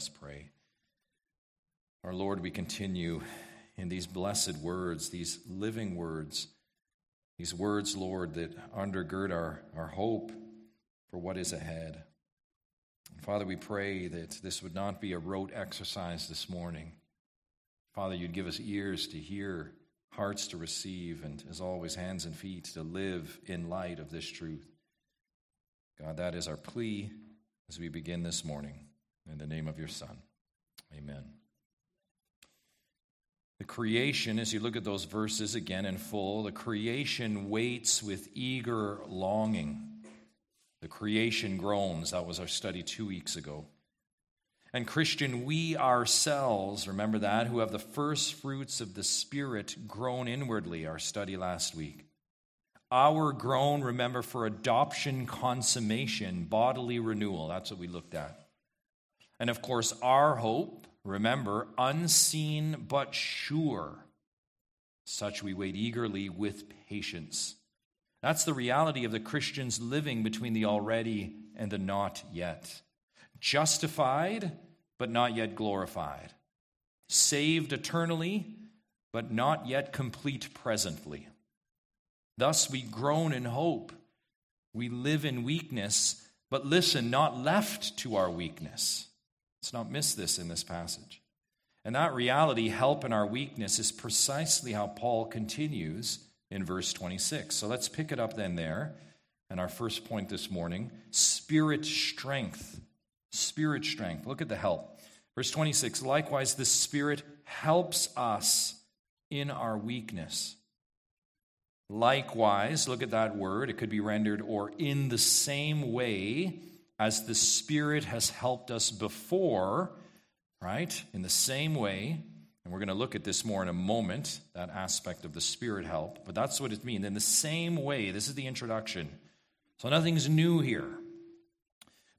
us pray. Our Lord, we continue in these blessed words, these living words, these words, Lord, that undergird our, our hope for what is ahead. Father, we pray that this would not be a rote exercise this morning. Father, you'd give us ears to hear, hearts to receive, and as always, hands and feet to live in light of this truth. God, that is our plea as we begin this morning. In the name of your Son. Amen. The creation, as you look at those verses again in full, the creation waits with eager longing. The creation groans. That was our study two weeks ago. And Christian, we ourselves, remember that, who have the first fruits of the Spirit groan inwardly, our study last week. Our groan, remember, for adoption, consummation, bodily renewal. That's what we looked at. And of course, our hope, remember, unseen but sure. Such we wait eagerly with patience. That's the reality of the Christians living between the already and the not yet. Justified, but not yet glorified. Saved eternally, but not yet complete presently. Thus we groan in hope. We live in weakness, but listen, not left to our weakness. Let's not miss this in this passage. And that reality, help in our weakness, is precisely how Paul continues in verse 26. So let's pick it up then there. And our first point this morning spirit strength. Spirit strength. Look at the help. Verse 26 Likewise, the Spirit helps us in our weakness. Likewise, look at that word. It could be rendered, or in the same way as the Spirit has helped us before, right? In the same way. And we're going to look at this more in a moment, that aspect of the Spirit help. But that's what it means. In the same way, this is the introduction. So nothing's new here.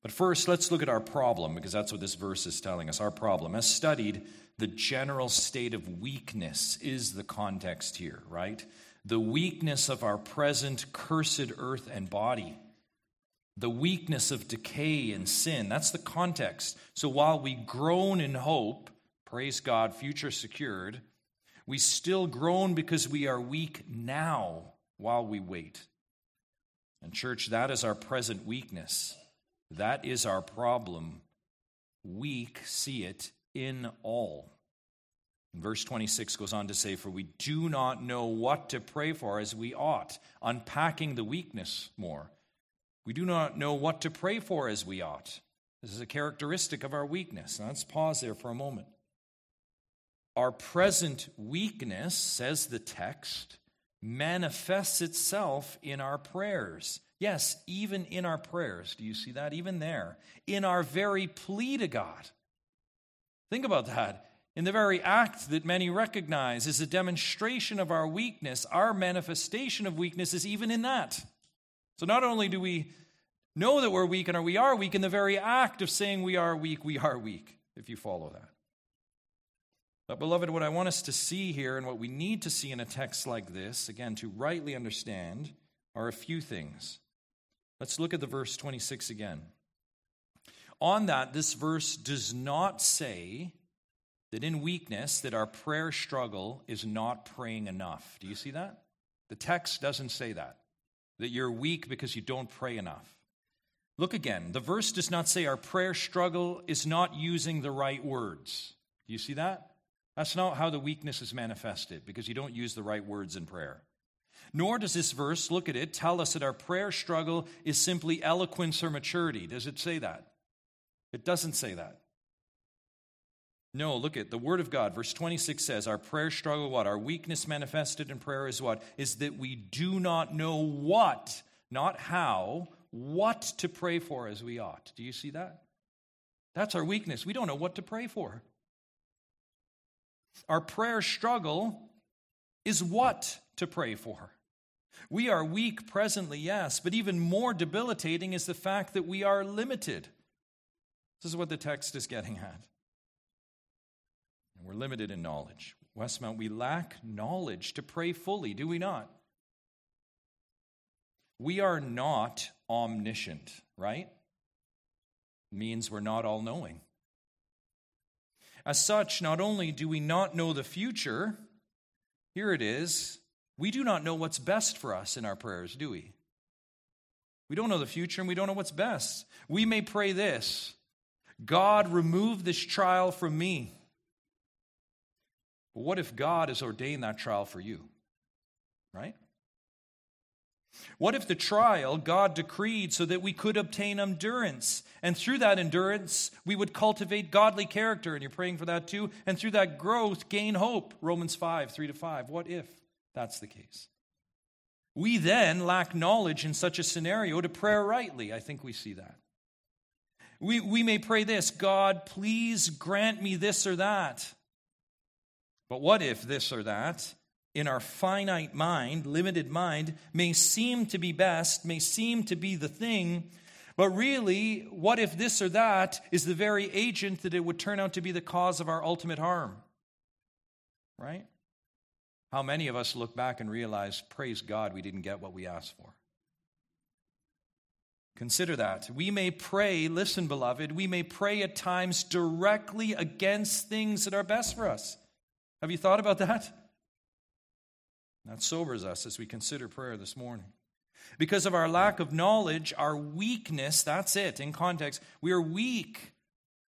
But first, let's look at our problem, because that's what this verse is telling us. Our problem. As studied, the general state of weakness is the context here, right? the weakness of our present cursed earth and body, the weakness of decay and sin. That's the context. So while we groan in hope, praise God, future secured, we still groan because we are weak now while we wait. And, church, that is our present weakness. That is our problem. Weak, see it in all. Verse 26 goes on to say, For we do not know what to pray for as we ought, unpacking the weakness more. We do not know what to pray for as we ought. This is a characteristic of our weakness. Now, let's pause there for a moment. Our present weakness, says the text, manifests itself in our prayers. Yes, even in our prayers. Do you see that? Even there. In our very plea to God. Think about that in the very act that many recognize is a demonstration of our weakness, our manifestation of weakness is even in that. So not only do we know that we're weak and we are weak, in the very act of saying we are weak, we are weak, if you follow that. But, beloved, what I want us to see here and what we need to see in a text like this, again, to rightly understand, are a few things. Let's look at the verse 26 again. On that, this verse does not say that in weakness that our prayer struggle is not praying enough. Do you see that? The text doesn't say that. That you're weak because you don't pray enough. Look again. The verse does not say our prayer struggle is not using the right words. Do you see that? That's not how the weakness is manifested because you don't use the right words in prayer. Nor does this verse, look at it, tell us that our prayer struggle is simply eloquence or maturity. Does it say that? It doesn't say that. No, look at the Word of God. Verse 26 says, Our prayer struggle, what? Our weakness manifested in prayer is what? Is that we do not know what, not how, what to pray for as we ought. Do you see that? That's our weakness. We don't know what to pray for. Our prayer struggle is what to pray for. We are weak presently, yes, but even more debilitating is the fact that we are limited. This is what the text is getting at and we're limited in knowledge. Westmount, we lack knowledge to pray fully, do we not? We are not omniscient, right? Means we're not all knowing. As such, not only do we not know the future, here it is, we do not know what's best for us in our prayers, do we? We don't know the future and we don't know what's best. We may pray this God, remove this trial from me. But what if God has ordained that trial for you? Right? What if the trial God decreed so that we could obtain endurance? And through that endurance, we would cultivate godly character, and you're praying for that too. And through that growth, gain hope. Romans 5, 3 to 5. What if that's the case? We then lack knowledge in such a scenario to pray rightly. I think we see that. We, we may pray this God, please grant me this or that. But what if this or that, in our finite mind, limited mind, may seem to be best, may seem to be the thing, but really, what if this or that is the very agent that it would turn out to be the cause of our ultimate harm? Right? How many of us look back and realize, praise God, we didn't get what we asked for? Consider that. We may pray, listen, beloved, we may pray at times directly against things that are best for us. Have you thought about that? That sobers us as we consider prayer this morning. Because of our lack of knowledge, our weakness, that's it in context, we are weak.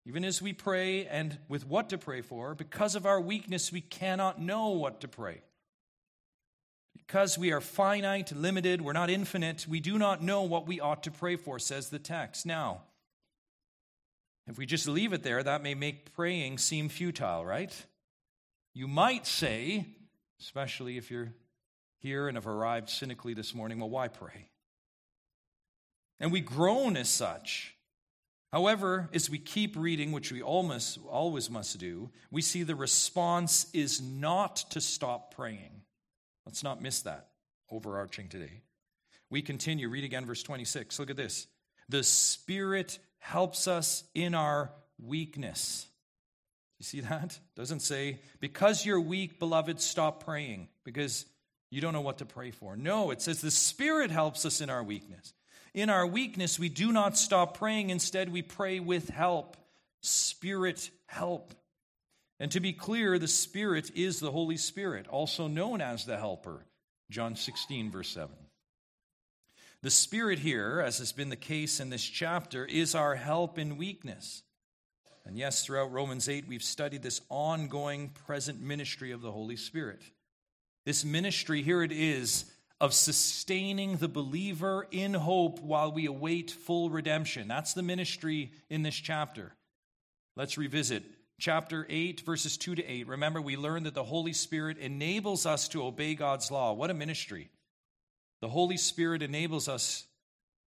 Even as we pray and with what to pray for, because of our weakness, we cannot know what to pray. Because we are finite, limited, we're not infinite, we do not know what we ought to pray for, says the text. Now, if we just leave it there, that may make praying seem futile, right? You might say, especially if you're here and have arrived cynically this morning, well, why pray? And we groan as such. However, as we keep reading, which we almost always must do, we see the response is not to stop praying. Let's not miss that overarching today. We continue, read again verse 26. Look at this. The Spirit helps us in our weakness. You see that? Doesn't say, because you're weak, beloved, stop praying because you don't know what to pray for. No, it says the Spirit helps us in our weakness. In our weakness, we do not stop praying. Instead, we pray with help. Spirit help. And to be clear, the Spirit is the Holy Spirit, also known as the Helper. John 16, verse 7. The Spirit here, as has been the case in this chapter, is our help in weakness. And yes, throughout Romans 8, we've studied this ongoing present ministry of the Holy Spirit. This ministry, here it is, of sustaining the believer in hope while we await full redemption. That's the ministry in this chapter. Let's revisit chapter 8, verses 2 to 8. Remember, we learned that the Holy Spirit enables us to obey God's law. What a ministry! The Holy Spirit enables us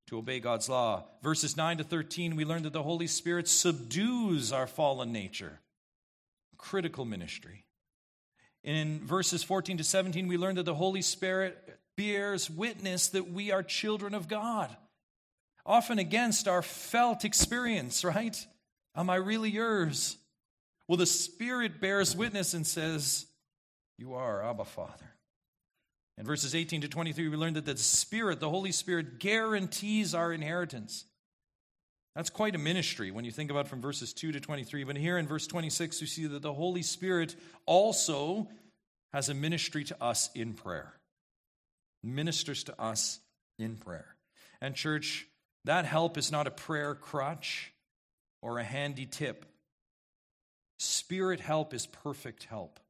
to obey God's law. Verses 9 to 13, we learn that the Holy Spirit subdues our fallen nature. Critical ministry. In verses 14 to 17, we learn that the Holy Spirit bears witness that we are children of God, often against our felt experience, right? Am I really yours? Well, the Spirit bears witness and says, You are Abba Father. In verses 18 to 23, we learned that the Spirit, the Holy Spirit, guarantees our inheritance. That's quite a ministry when you think about from verses 2 to 23. But here in verse 26, we see that the Holy Spirit also has a ministry to us in prayer, ministers to us in prayer. And, church, that help is not a prayer crutch or a handy tip. Spirit help is perfect help.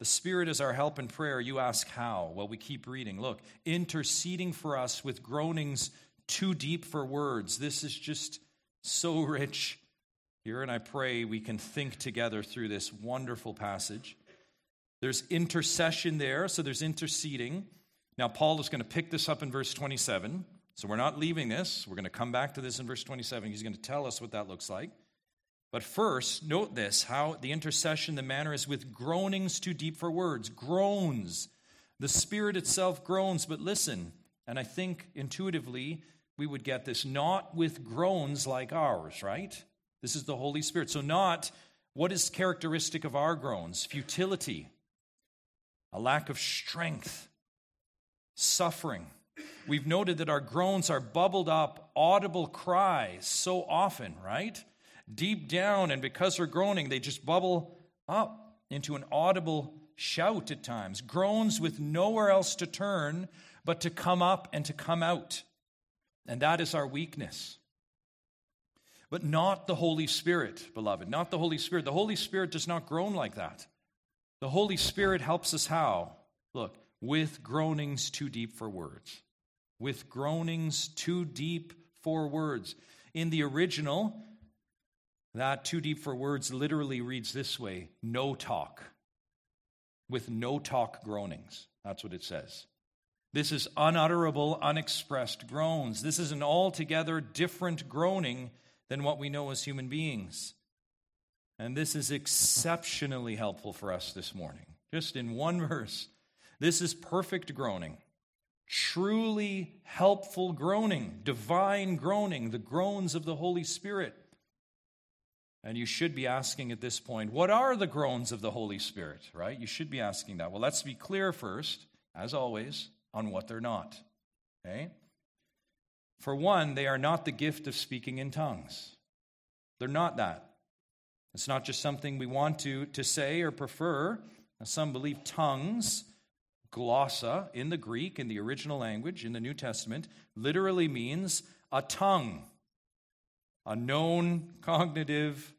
The Spirit is our help in prayer. You ask how? Well, we keep reading. Look, interceding for us with groanings too deep for words. This is just so rich here, and I pray we can think together through this wonderful passage. There's intercession there, so there's interceding. Now, Paul is going to pick this up in verse 27. So we're not leaving this. We're going to come back to this in verse 27. He's going to tell us what that looks like. But first, note this how the intercession, the manner is with groanings too deep for words. Groans. The Spirit itself groans, but listen, and I think intuitively we would get this not with groans like ours, right? This is the Holy Spirit. So, not what is characteristic of our groans? Futility, a lack of strength, suffering. We've noted that our groans are bubbled up, audible cries so often, right? Deep down, and because they're groaning, they just bubble up into an audible shout at times, groans with nowhere else to turn but to come up and to come out. And that is our weakness. But not the Holy Spirit, beloved. Not the Holy Spirit. The Holy Spirit does not groan like that. The Holy Spirit helps us how? Look, with groanings too deep for words. With groanings too deep for words. In the original, that too deep for words literally reads this way no talk. With no talk groanings. That's what it says. This is unutterable, unexpressed groans. This is an altogether different groaning than what we know as human beings. And this is exceptionally helpful for us this morning. Just in one verse, this is perfect groaning, truly helpful groaning, divine groaning, the groans of the Holy Spirit. And you should be asking at this point, what are the groans of the Holy Spirit, right? You should be asking that. Well, let's be clear first, as always, on what they're not. Okay? For one, they are not the gift of speaking in tongues. They're not that. It's not just something we want to, to say or prefer. Some believe tongues, glossa, in the Greek, in the original language, in the New Testament, literally means a tongue, a known, cognitive,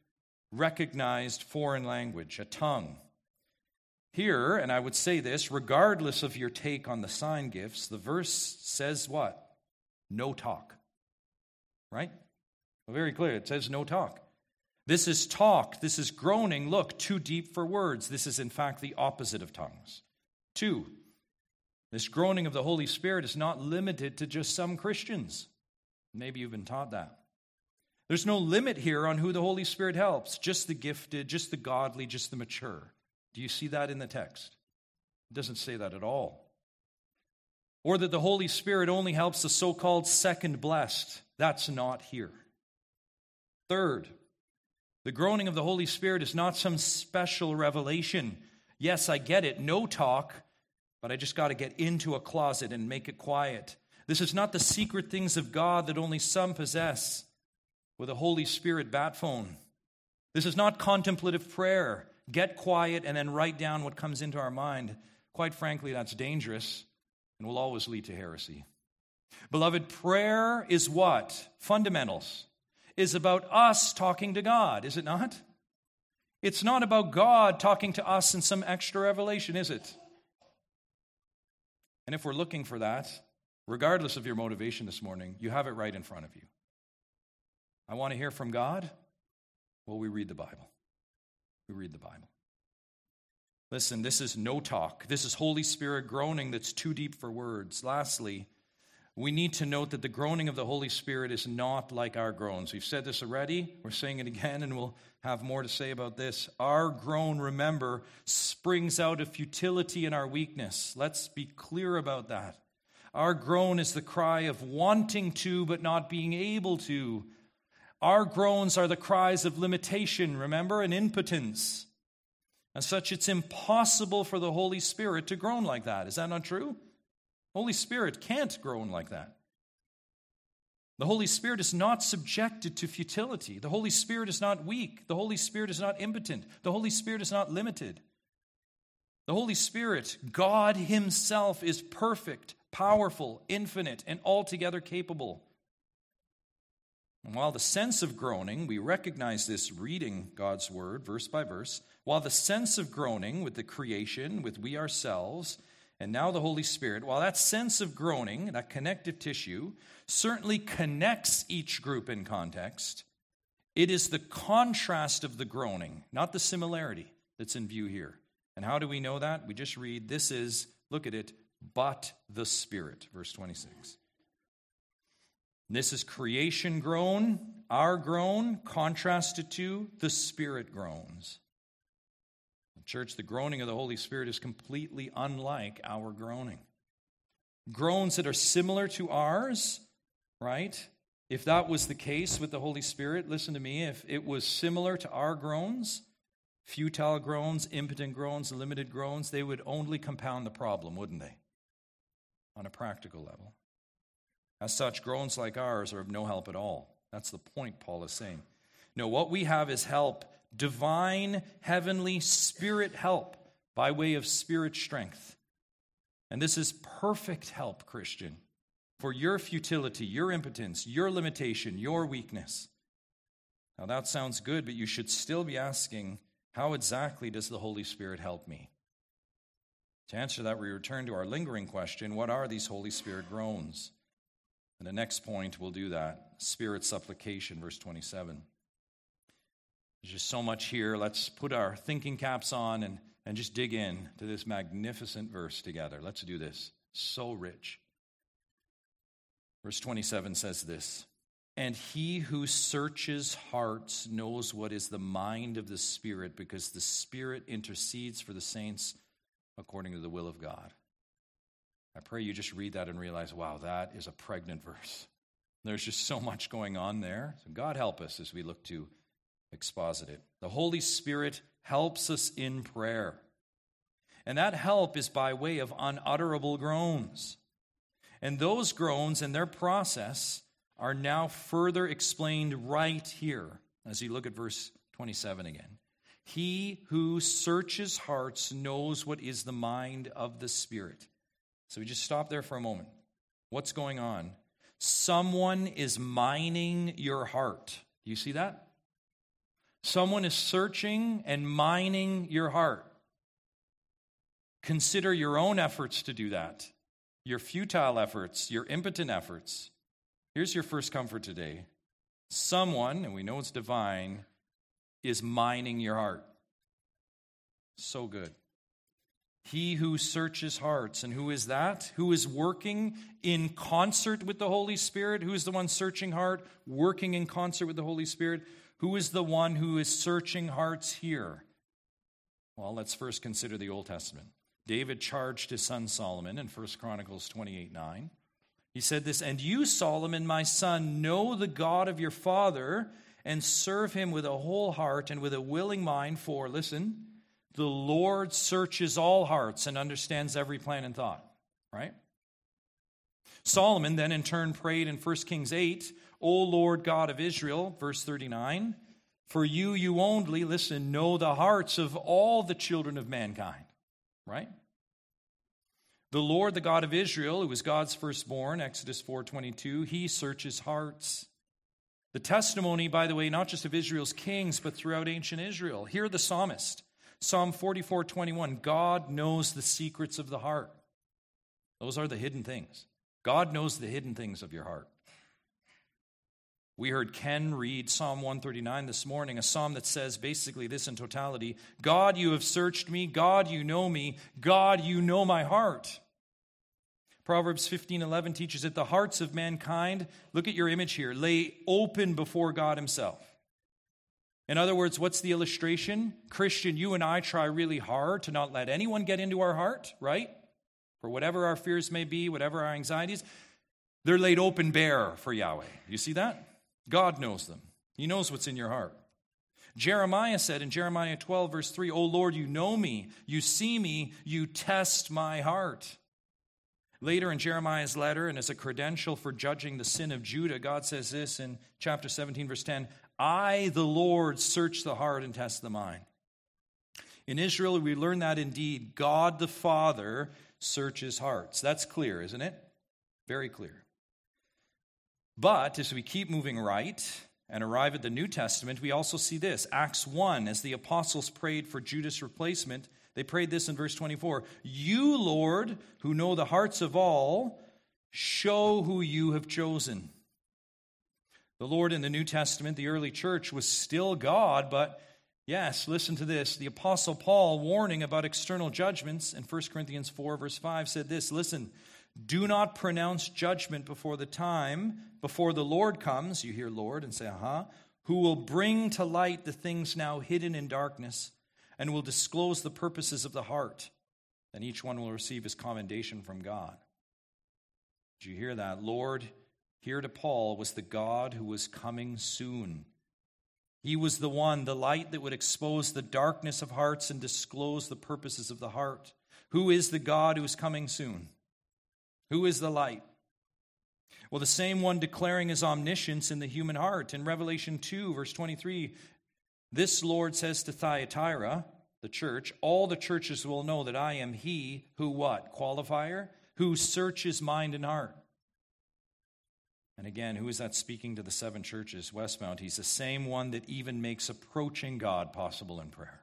recognized foreign language, a tongue. Here, and I would say this, regardless of your take on the sign gifts, the verse says what? No talk. Right? Well, very clear. It says no talk. This is talk. This is groaning. Look, too deep for words. This is, in fact, the opposite of tongues. Two, this groaning of the Holy Spirit is not limited to just some Christians. Maybe you've been taught that. There's no limit here on who the Holy Spirit helps, just the gifted, just the godly, just the mature. Do you see that in the text? It doesn't say that at all. Or that the Holy Spirit only helps the so called second blessed. That's not here. Third, the groaning of the Holy Spirit is not some special revelation. Yes, I get it, no talk, but I just got to get into a closet and make it quiet. This is not the secret things of God that only some possess with a Holy Spirit bat phone. This is not contemplative prayer get quiet, and then write down what comes into our mind. Quite frankly, that's dangerous and will always lead to heresy. Beloved, prayer is what? Fundamentals. Is about us talking to God, is it not? It's not about God talking to us in some extra revelation, is it? And if we're looking for that, regardless of your motivation this morning, you have it right in front of you. I want to hear from God. Well, we read the Bible We read the Bible. Listen, this is no talk. This is Holy Spirit groaning that's too deep for words. Lastly, we need to note that the groaning of the Holy Spirit is not like our groans. We've said this already. We're saying it again, and we'll have more to say about this. Our groan, remember, springs out of futility and our weakness. Let's be clear about that. Our groan is the cry of wanting to, but not being able to. Our groans are the cries of limitation, remember, and impotence. As such, it's impossible for the Holy Spirit to groan like that. Is that not true? Holy Spirit can't groan like that. The Holy Spirit is not subjected to futility. The Holy Spirit is not weak. The Holy Spirit is not impotent. The Holy Spirit is not limited. The Holy Spirit, God Himself, is perfect, powerful, infinite, and altogether capable. And while the sense of groaning, we recognize this reading God's word verse by verse, while the sense of groaning with the creation, with we ourselves, and now the Holy Spirit, while that sense of groaning, that connective tissue, certainly connects each group in context, it is the contrast of the groaning, not the similarity, that's in view here. And how do we know that? We just read, this is, look at it, but the Spirit, verse 26. This is creation groan, our groan, contrasted to the Spirit groans. Church, the groaning of the Holy Spirit is completely unlike our groaning. Groans that are similar to ours, right? If that was the case with the Holy Spirit, listen to me, if it was similar to our groans, futile groans, impotent groans, limited groans, they would only compound the problem, wouldn't they? On a practical level. As such, groans like ours are of no help at all. That's the point Paul is saying. No, what we have is help, divine, heavenly, spirit help by way of spirit strength. And this is perfect help, Christian, for your futility, your impotence, your limitation, your weakness. Now, that sounds good, but you should still be asking, how exactly does the Holy Spirit help me? To answer that, we return to our lingering question what are these Holy Spirit groans? And the next point we'll do that Spirit supplication, verse 27. There's just so much here. Let's put our thinking caps on and, and just dig in to this magnificent verse together. Let's do this. So rich. Verse 27 says this And he who searches hearts knows what is the mind of the Spirit, because the Spirit intercedes for the saints according to the will of God. I pray you just read that and realize, wow, that is a pregnant verse. There's just so much going on there. So God help us as we look to exposit it. The Holy Spirit helps us in prayer. And that help is by way of unutterable groans. And those groans and their process are now further explained right here as you look at verse 27 again. He who searches hearts knows what is the mind of the Spirit. So we just stop there for a moment. What's going on? Someone is mining your heart. Do you see that? Someone is searching and mining your heart. Consider your own efforts to do that, your futile efforts, your impotent efforts. Here's your first comfort today someone, and we know it's divine, is mining your heart. So good. He who searches hearts. And who is that? Who is working in concert with the Holy Spirit? Who is the one searching heart, working in concert with the Holy Spirit? Who is the one who is searching hearts here? Well, let's first consider the Old Testament. David charged his son Solomon in 1 Chronicles 28 9. He said this, And you, Solomon, my son, know the God of your father and serve him with a whole heart and with a willing mind, for, listen, the Lord searches all hearts and understands every plan and thought, right? Solomon then in turn prayed in 1 Kings 8, O Lord God of Israel, verse 39, for you, you only, listen, know the hearts of all the children of mankind, right? The Lord, the God of Israel, who was God's firstborn, Exodus 4:22, he searches hearts. The testimony, by the way, not just of Israel's kings, but throughout ancient Israel. Hear the psalmist. Psalm 44:21, God knows the secrets of the heart. Those are the hidden things. God knows the hidden things of your heart. We heard Ken read Psalm 139 this morning, a psalm that says basically this in totality God, you have searched me. God, you know me. God, you know my heart. Proverbs 15:11 teaches that the hearts of mankind, look at your image here, lay open before God himself. In other words, what's the illustration? Christian, you and I try really hard to not let anyone get into our heart, right? For whatever our fears may be, whatever our anxieties, they're laid open bare for Yahweh. You see that? God knows them. He knows what's in your heart. Jeremiah said in Jeremiah 12, verse 3, O Lord, you know me, you see me, you test my heart. Later in Jeremiah's letter, and as a credential for judging the sin of Judah, God says this in chapter 17, verse 10 I, the Lord, search the heart and test the mind. In Israel, we learn that indeed God the Father searches hearts. That's clear, isn't it? Very clear. But as we keep moving right and arrive at the New Testament, we also see this. Acts 1, as the apostles prayed for Judas' replacement, they prayed this in verse 24 You, Lord, who know the hearts of all, show who you have chosen. The Lord in the New Testament, the early church, was still God, but yes, listen to this. The Apostle Paul, warning about external judgments in 1 Corinthians 4, verse 5, said this Listen, do not pronounce judgment before the time, before the Lord comes. You hear Lord and say, aha, who will bring to light the things now hidden in darkness and will disclose the purposes of the heart. Then each one will receive his commendation from God. Did you hear that? Lord, here to Paul was the God who was coming soon. He was the one, the light that would expose the darkness of hearts and disclose the purposes of the heart. Who is the God who is coming soon? Who is the light? Well, the same one declaring his omniscience in the human heart. In Revelation 2, verse 23, this Lord says to Thyatira, the church, all the churches will know that I am he who what? Qualifier? Who searches mind and heart. And again, who is that speaking to the seven churches? Westmount. He's the same one that even makes approaching God possible in prayer.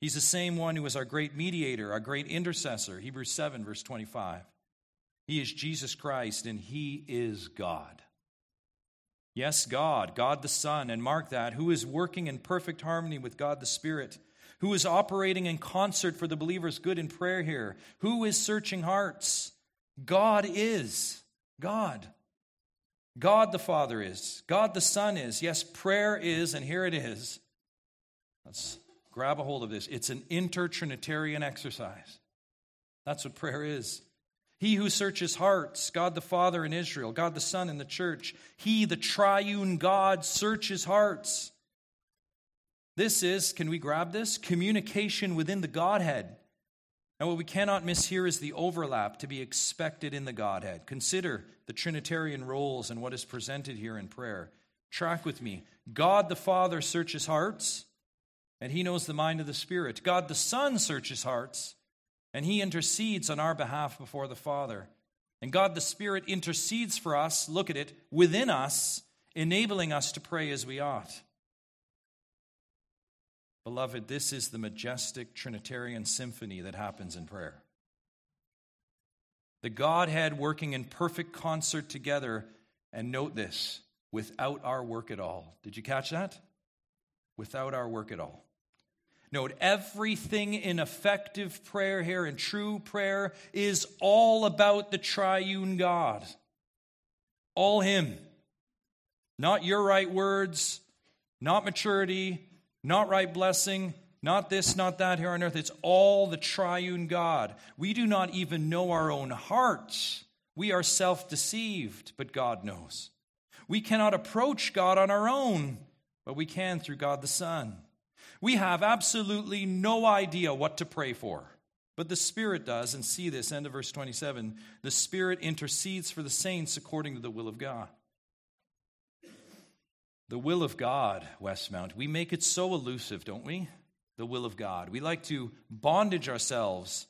He's the same one who is our great mediator, our great intercessor. Hebrews 7, verse 25. He is Jesus Christ, and He is God. Yes, God, God the Son, and mark that, who is working in perfect harmony with God the Spirit, who is operating in concert for the believer's good in prayer here, who is searching hearts. God is. God. God the Father is. God the Son is. Yes, prayer is, and here it is. Let's grab a hold of this. It's an intertrinitarian exercise. That's what prayer is. He who searches hearts, God the Father in Israel, God the Son in the church, He, the triune God, searches hearts. This is, can we grab this? Communication within the Godhead. And what we cannot miss here is the overlap to be expected in the Godhead. Consider the Trinitarian roles and what is presented here in prayer. Track with me. God the Father searches hearts, and He knows the mind of the Spirit. God the Son searches hearts, and He intercedes on our behalf before the Father. And God the Spirit intercedes for us, look at it, within us, enabling us to pray as we ought. Beloved, this is the majestic Trinitarian symphony that happens in prayer. The Godhead working in perfect concert together, and note this, without our work at all. Did you catch that? Without our work at all. Note, everything in effective prayer here, in true prayer, is all about the triune God. All Him. Not your right words, not maturity, not right blessing, not this, not that here on earth. It's all the triune God. We do not even know our own hearts. We are self deceived, but God knows. We cannot approach God on our own, but we can through God the Son. We have absolutely no idea what to pray for, but the Spirit does, and see this, end of verse 27. The Spirit intercedes for the saints according to the will of God. The will of God, Westmount, we make it so elusive, don't we? The will of God. We like to bondage ourselves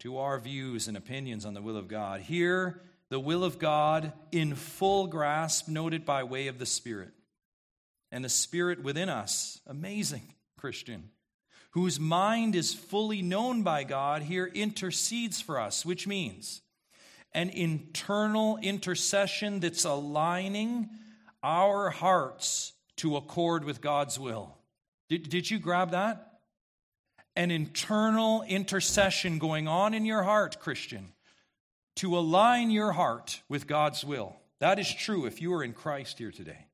to our views and opinions on the will of God. Here, the will of God in full grasp, noted by way of the Spirit. And the Spirit within us, amazing Christian, whose mind is fully known by God, here intercedes for us, which means an internal intercession that's aligning our hearts to accord with God's will. Did, did you grab that? An internal intercession going on in your heart, Christian, to align your heart with God's will. That is true if you are in Christ here today.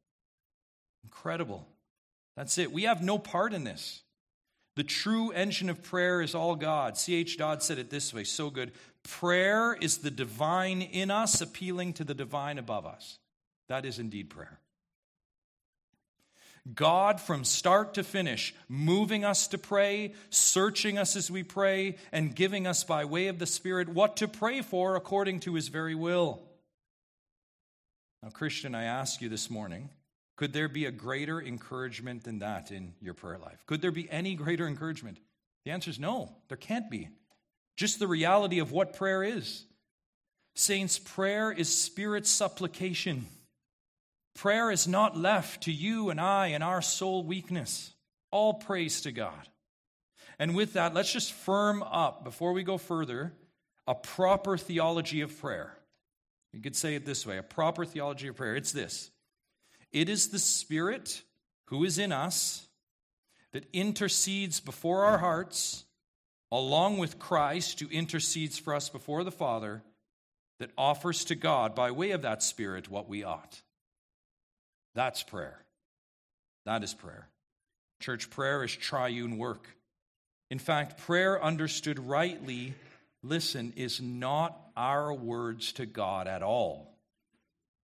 Incredible. That's it. We have no part in this. The true engine of prayer is all God. C.H. Dodd said it this way so good. Prayer is the divine in us appealing to the divine above us. That is indeed prayer. God, from start to finish, moving us to pray, searching us as we pray, and giving us by way of the Spirit what to pray for according to his very will. Now, Christian, I ask you this morning could there be a greater encouragement than that in your prayer life? Could there be any greater encouragement? The answer is no, there can't be. Just the reality of what prayer is. Saints, prayer is spirit supplication. Prayer is not left to you and I and our soul weakness. All praise to God. And with that, let's just firm up, before we go further, a proper theology of prayer. You could say it this way a proper theology of prayer. It's this it is the Spirit who is in us that intercedes before our hearts, along with Christ who intercedes for us before the Father, that offers to God, by way of that Spirit, what we ought. That's prayer. That is prayer. Church prayer is triune work. In fact, prayer understood rightly, listen, is not our words to God at all.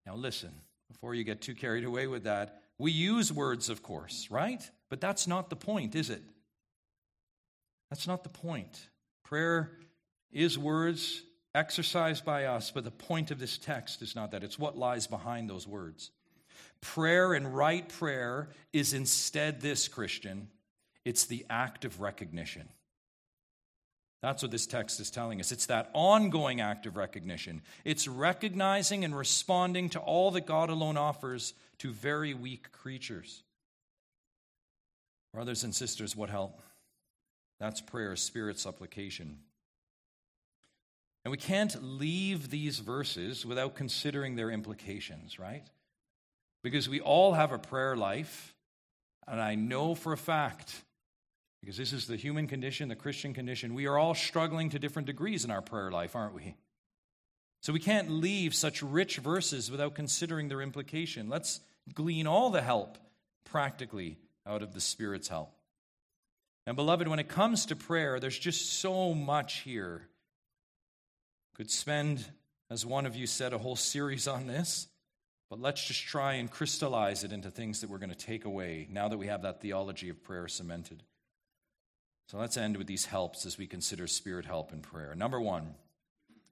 Now, listen, before you get too carried away with that, we use words, of course, right? But that's not the point, is it? That's not the point. Prayer is words exercised by us, but the point of this text is not that. It's what lies behind those words. Prayer and right prayer is instead this, Christian it's the act of recognition. That's what this text is telling us. It's that ongoing act of recognition. It's recognizing and responding to all that God alone offers to very weak creatures. Brothers and sisters, what help? That's prayer, spirit supplication. And we can't leave these verses without considering their implications, right? Because we all have a prayer life, and I know for a fact, because this is the human condition, the Christian condition, we are all struggling to different degrees in our prayer life, aren't we? So we can't leave such rich verses without considering their implication. Let's glean all the help practically out of the Spirit's help. And beloved, when it comes to prayer, there's just so much here. Could spend, as one of you said, a whole series on this, but let's just try and crystallize it into things that we're going to take away now that we have that theology of prayer cemented. So let's end with these helps as we consider spirit help in prayer. Number one,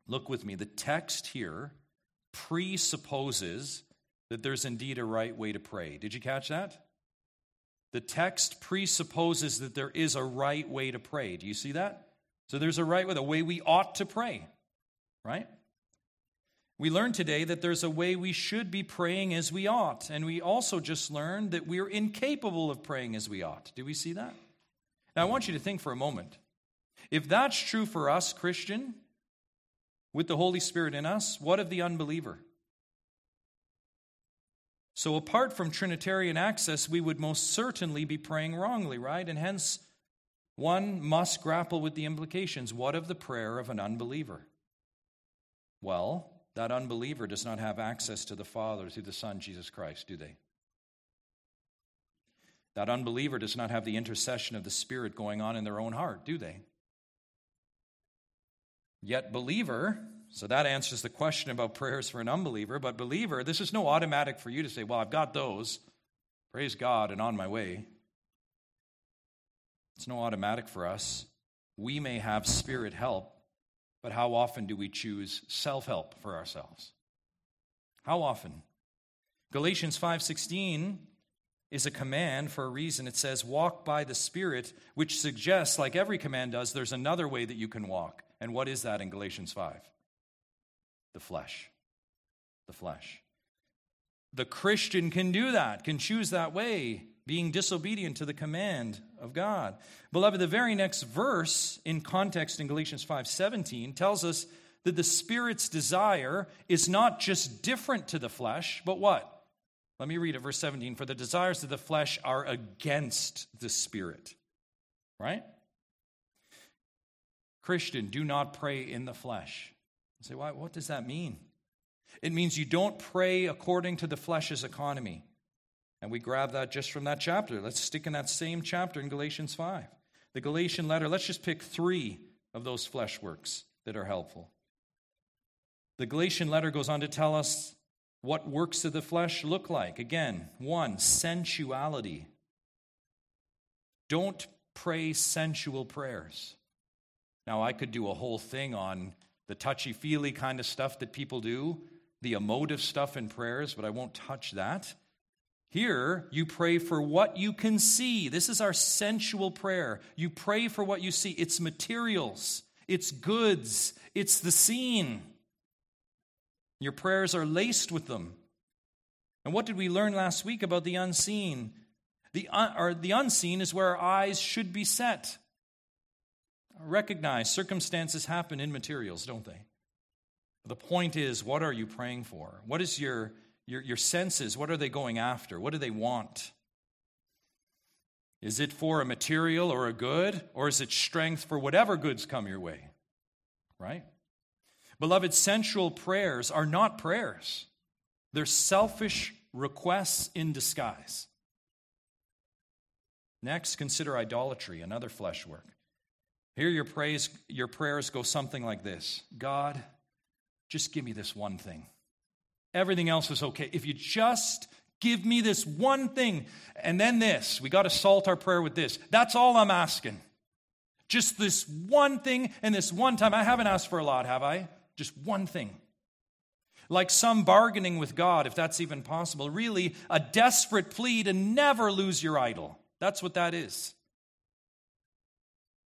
look with me. The text here presupposes that there's indeed a right way to pray. Did you catch that? The text presupposes that there is a right way to pray. Do you see that? So there's a right way, the way we ought to pray, right? We learned today that there's a way we should be praying as we ought. And we also just learned that we're incapable of praying as we ought. Do we see that? Now, I want you to think for a moment. If that's true for us, Christian, with the Holy Spirit in us, what of the unbeliever? So, apart from Trinitarian access, we would most certainly be praying wrongly, right? And hence, one must grapple with the implications. What of the prayer of an unbeliever? Well, that unbeliever does not have access to the Father through the Son, Jesus Christ, do they? That unbeliever does not have the intercession of the Spirit going on in their own heart, do they? Yet, believer so that answers the question about prayers for an unbeliever. But, believer, this is no automatic for you to say, Well, I've got those. Praise God and on my way. It's no automatic for us. We may have spirit help, but how often do we choose self help for ourselves? How often? Galatians 5:16 is a command for a reason. It says walk by the spirit, which suggests like every command does there's another way that you can walk. And what is that in Galatians 5? the flesh. The flesh. The Christian can do that, can choose that way, being disobedient to the command of God. Beloved, the very next verse in context in Galatians 5:17 tells us that the spirit's desire is not just different to the flesh, but what? Let me read it, verse 17. For the desires of the flesh are against the spirit. Right? Christian, do not pray in the flesh. You say, why, what does that mean? It means you don't pray according to the flesh's economy. And we grab that just from that chapter. Let's stick in that same chapter in Galatians 5. The Galatian letter, let's just pick three of those flesh works that are helpful. The Galatian letter goes on to tell us what works of the flesh look like. Again, one, sensuality. Don't pray sensual prayers. Now, I could do a whole thing on the touchy feely kind of stuff that people do, the emotive stuff in prayers, but I won't touch that. Here, you pray for what you can see. This is our sensual prayer. You pray for what you see. It's materials, it's goods, it's the seen. Your prayers are laced with them. And what did we learn last week about the unseen? The, un- or the unseen is where our eyes should be set recognize circumstances happen in materials, don't they? The point is, what are you praying for? What is your, your, your senses? What are they going after? What do they want? Is it for a material or a good, or is it strength for whatever goods come your way? Right? Beloved, sensual prayers are not prayers, they're selfish requests in disguise. Next, consider idolatry, another flesh work. Here, your, praise, your prayers go something like this God, just give me this one thing. Everything else is okay. If you just give me this one thing, and then this, we got to salt our prayer with this. That's all I'm asking. Just this one thing and this one time. I haven't asked for a lot, have I? Just one thing. Like some bargaining with God, if that's even possible. Really, a desperate plea to never lose your idol. That's what that is.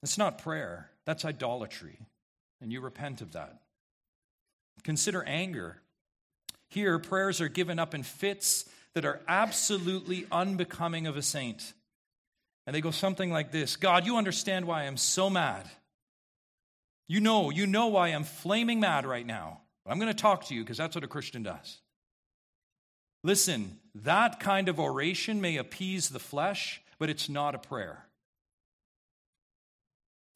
It's not prayer, that's idolatry. And you repent of that. Consider anger. Here, prayers are given up in fits that are absolutely unbecoming of a saint. And they go something like this God, you understand why I'm so mad. You know, you know why I'm flaming mad right now. I'm going to talk to you because that's what a Christian does. Listen, that kind of oration may appease the flesh, but it's not a prayer.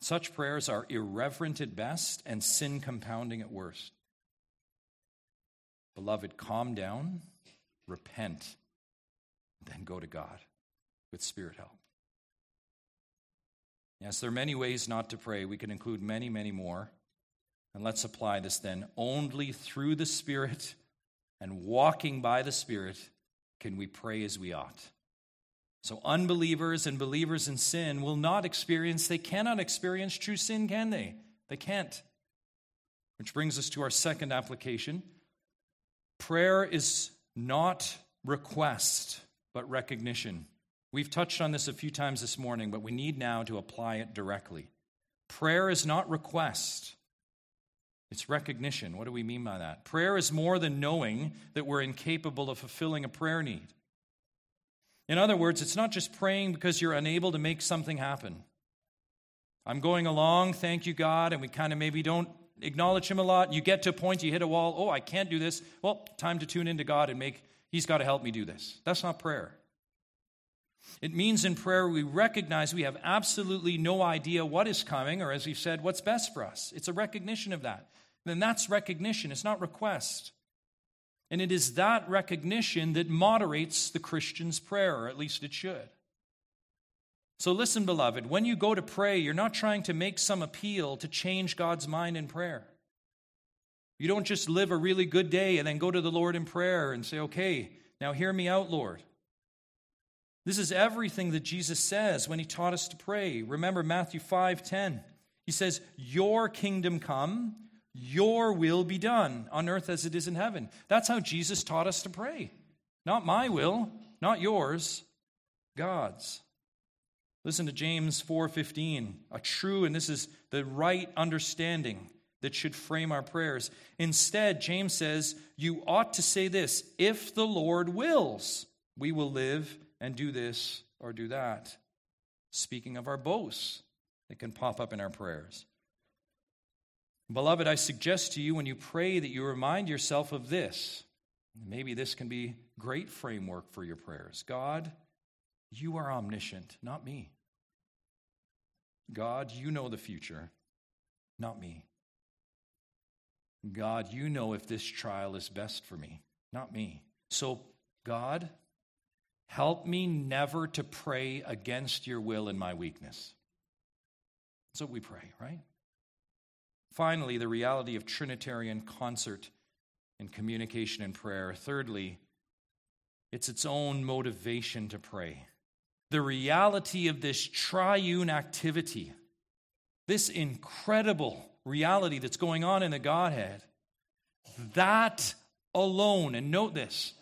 Such prayers are irreverent at best and sin compounding at worst. Beloved, calm down, repent, then go to God with spirit help. Yes, there are many ways not to pray. We can include many, many more. And let's apply this then. Only through the Spirit and walking by the Spirit can we pray as we ought. So, unbelievers and believers in sin will not experience, they cannot experience true sin, can they? They can't. Which brings us to our second application. Prayer is not request, but recognition. We've touched on this a few times this morning, but we need now to apply it directly. Prayer is not request, it's recognition. What do we mean by that? Prayer is more than knowing that we're incapable of fulfilling a prayer need. In other words, it's not just praying because you're unable to make something happen. I'm going along, thank you, God, and we kind of maybe don't acknowledge Him a lot. You get to a point, you hit a wall, oh, I can't do this. Well, time to tune into God and make, He's got to help me do this. That's not prayer. It means in prayer we recognize we have absolutely no idea what is coming, or as we've said, what's best for us. It's a recognition of that then that's recognition. It's not request. And it is that recognition that moderates the Christian's prayer, or at least it should. So listen, beloved, when you go to pray, you're not trying to make some appeal to change God's mind in prayer. You don't just live a really good day and then go to the Lord in prayer and say, okay, now hear me out, Lord. This is everything that Jesus says when he taught us to pray. Remember Matthew 5:10. He says, "Your kingdom come, your will be done on earth as it is in heaven. That's how Jesus taught us to pray. Not my will, not yours, God's. Listen to James 4:15, a true and this is the right understanding that should frame our prayers. Instead, James says, you ought to say this, if the Lord wills, we will live and do this or do that. Speaking of our boasts that can pop up in our prayers. Beloved, I suggest to you when you pray that you remind yourself of this. Maybe this can be great framework for your prayers. God, you are omniscient, not me. God, you know the future, not me. God, you know if this trial is best for me, not me. So, God, help me never to pray against your will in my weakness. That's what we pray, right? Finally, the reality of Trinitarian concert and communication and prayer. Thirdly, it's its own motivation to pray. The reality of this triune activity, this incredible reality that's going on in the Godhead, that alone, and note this,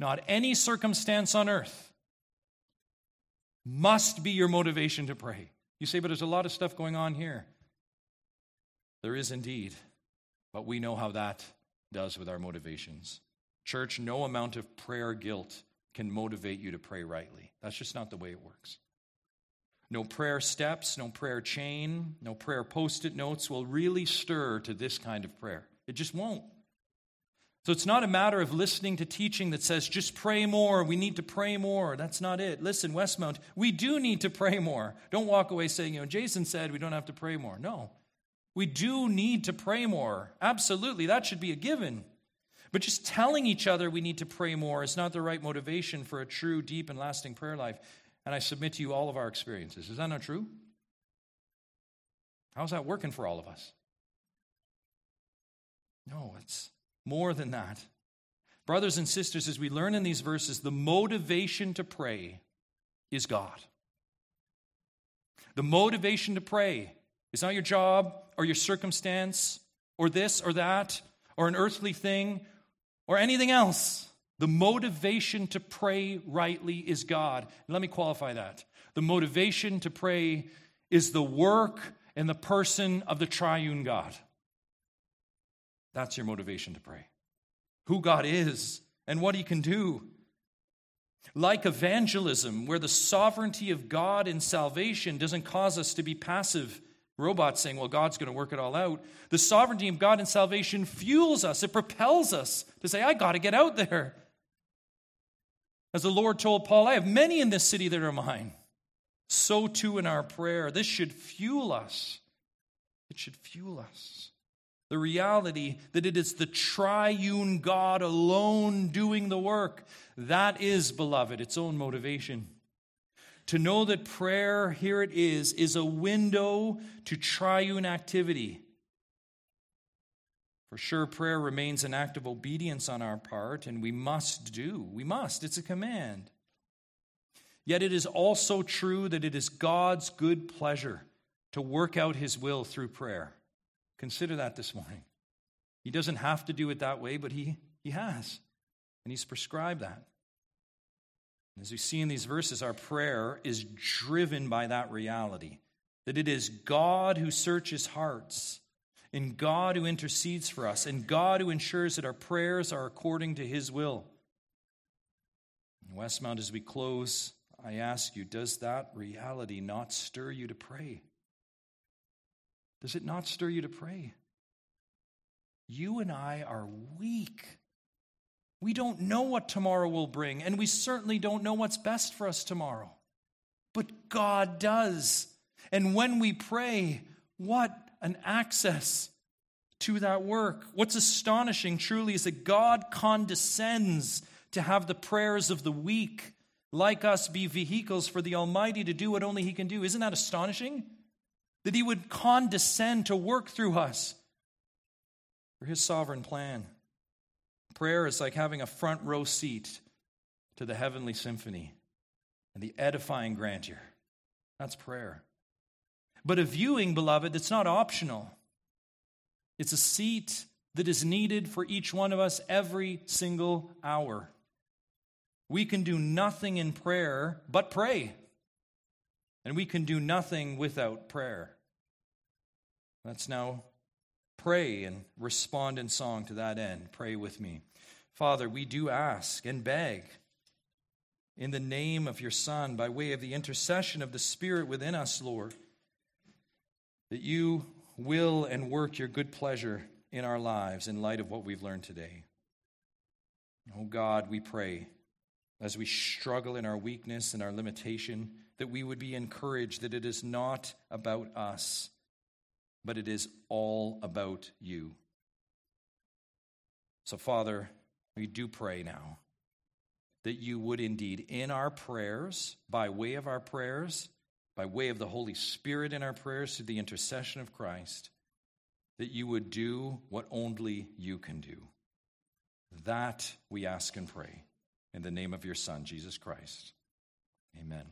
not any circumstance on earth, must be your motivation to pray. You say, but there's a lot of stuff going on here. There is indeed, but we know how that does with our motivations. Church, no amount of prayer guilt can motivate you to pray rightly. That's just not the way it works. No prayer steps, no prayer chain, no prayer post it notes will really stir to this kind of prayer. It just won't. So it's not a matter of listening to teaching that says, just pray more, we need to pray more. That's not it. Listen, Westmount, we do need to pray more. Don't walk away saying, you know, Jason said we don't have to pray more. No. We do need to pray more. Absolutely, that should be a given. But just telling each other we need to pray more is not the right motivation for a true, deep, and lasting prayer life. And I submit to you all of our experiences. Is that not true? How's that working for all of us? No, it's more than that. Brothers and sisters, as we learn in these verses, the motivation to pray is God. The motivation to pray is not your job or your circumstance or this or that or an earthly thing or anything else. The motivation to pray rightly is God. let me qualify that. The motivation to pray is the work and the person of the triune God. That's your motivation to pray. Who God is and what He can do. Like evangelism, where the sovereignty of God in salvation doesn't cause us to be passive robots saying, well, God's going to work it all out. The sovereignty of God and salvation fuels us, it propels us to say, I got to get out there. As the Lord told Paul, I have many in this city that are mine. So too in our prayer. This should fuel us. It should fuel us. The reality that it is the triune God alone doing the work. That is, beloved, its own motivation. To know that prayer, here it is, is a window to triune activity. For sure, prayer remains an act of obedience on our part, and we must do. We must. It's a command. Yet it is also true that it is God's good pleasure to work out his will through prayer. Consider that this morning. He doesn't have to do it that way, but he, he has. And he's prescribed that. As we see in these verses, our prayer is driven by that reality that it is God who searches hearts, and God who intercedes for us, and God who ensures that our prayers are according to his will. Westmount, as we close, I ask you, does that reality not stir you to pray? Does it not stir you to pray? You and I are weak we don't know what tomorrow will bring, and we certainly don't know what's best for us tomorrow. But God does. And when we pray, what an access to that work. What's astonishing truly is that God condescends to have the prayers of the weak, like us, be vehicles for the Almighty to do what only He can do. Isn't that astonishing? That He would condescend to work through us for His sovereign plan. Prayer is like having a front row seat to the heavenly symphony and the edifying grandeur. That's prayer. But a viewing, beloved, that's not optional. It's a seat that is needed for each one of us every single hour. We can do nothing in prayer but pray. And we can do nothing without prayer. Let's now pray and respond in song to that end. Pray with me. Father, we do ask and beg in the name of your Son, by way of the intercession of the Spirit within us, Lord, that you will and work your good pleasure in our lives in light of what we've learned today. Oh God, we pray as we struggle in our weakness and our limitation that we would be encouraged that it is not about us, but it is all about you. So, Father, we do pray now that you would indeed, in our prayers, by way of our prayers, by way of the Holy Spirit in our prayers through the intercession of Christ, that you would do what only you can do. That we ask and pray in the name of your Son, Jesus Christ. Amen.